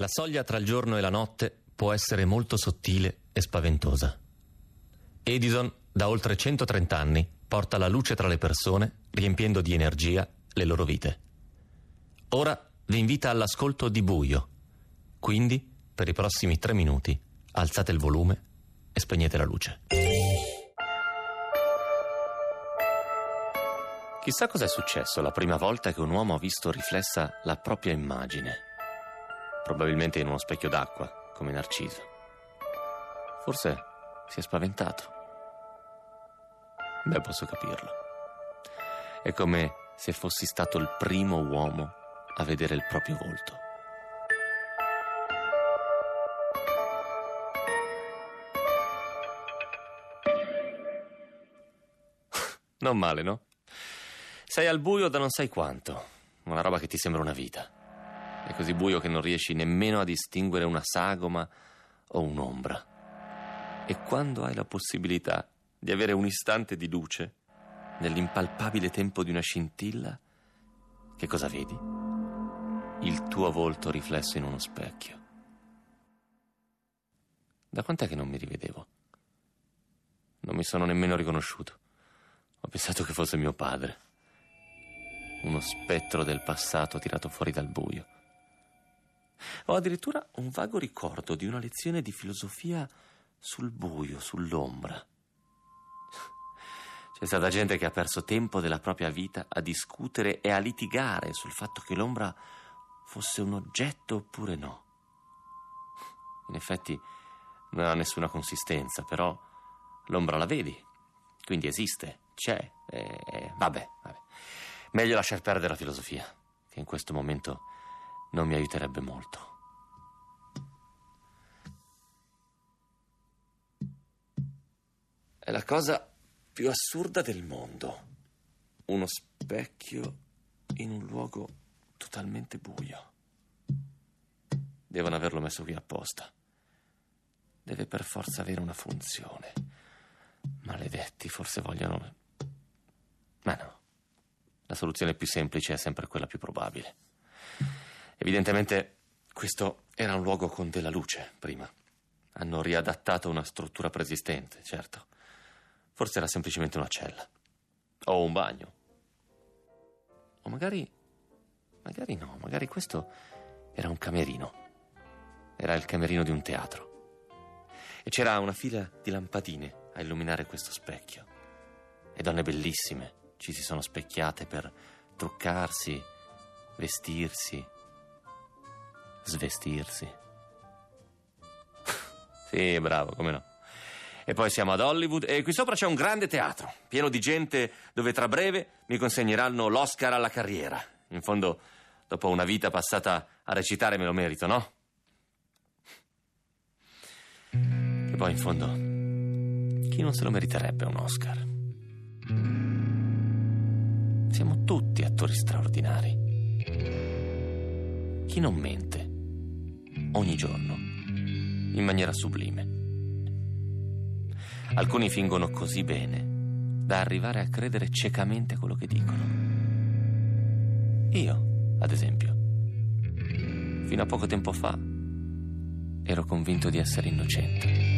La soglia tra il giorno e la notte può essere molto sottile e spaventosa. Edison, da oltre 130 anni, porta la luce tra le persone, riempiendo di energia le loro vite. Ora vi invita all'ascolto di buio. Quindi, per i prossimi tre minuti, alzate il volume e spegnete la luce. Chissà cos'è successo la prima volta che un uomo ha visto riflessa la propria immagine probabilmente in uno specchio d'acqua, come Narciso. Forse si è spaventato. Beh, posso capirlo. È come se fossi stato il primo uomo a vedere il proprio volto. Non male, no? Sei al buio da non sai quanto. Una roba che ti sembra una vita. È così buio che non riesci nemmeno a distinguere una sagoma o un'ombra. E quando hai la possibilità di avere un istante di luce, nell'impalpabile tempo di una scintilla, che cosa vedi? Il tuo volto riflesso in uno specchio. Da quant'è che non mi rivedevo? Non mi sono nemmeno riconosciuto. Ho pensato che fosse mio padre. Uno spettro del passato tirato fuori dal buio. Ho addirittura un vago ricordo di una lezione di filosofia sul buio, sull'ombra. C'è stata gente che ha perso tempo della propria vita a discutere e a litigare sul fatto che l'ombra fosse un oggetto oppure no. In effetti non ha nessuna consistenza, però l'ombra la vedi, quindi esiste, c'è, e vabbè, vabbè. Meglio lasciar perdere la filosofia, che in questo momento non mi aiuterebbe molto. È la cosa più assurda del mondo. Uno specchio in un luogo totalmente buio. Devono averlo messo qui apposta. Deve per forza avere una funzione. Maledetti, forse vogliono... Ma no. La soluzione più semplice è sempre quella più probabile. Evidentemente questo era un luogo con della luce prima. Hanno riadattato una struttura preesistente, certo. Forse era semplicemente una cella. O un bagno. O magari... Magari no, magari questo era un camerino. Era il camerino di un teatro. E c'era una fila di lampadine a illuminare questo specchio. E donne bellissime ci si sono specchiate per truccarsi, vestirsi, svestirsi. sì, bravo, come no. E poi siamo ad Hollywood e qui sopra c'è un grande teatro, pieno di gente dove tra breve mi consegneranno l'Oscar alla carriera. In fondo, dopo una vita passata a recitare me lo merito, no? E poi in fondo, chi non se lo meriterebbe un Oscar? Siamo tutti attori straordinari. Chi non mente? ogni giorno, in maniera sublime. Alcuni fingono così bene da arrivare a credere ciecamente quello che dicono. Io, ad esempio, fino a poco tempo fa, ero convinto di essere innocente.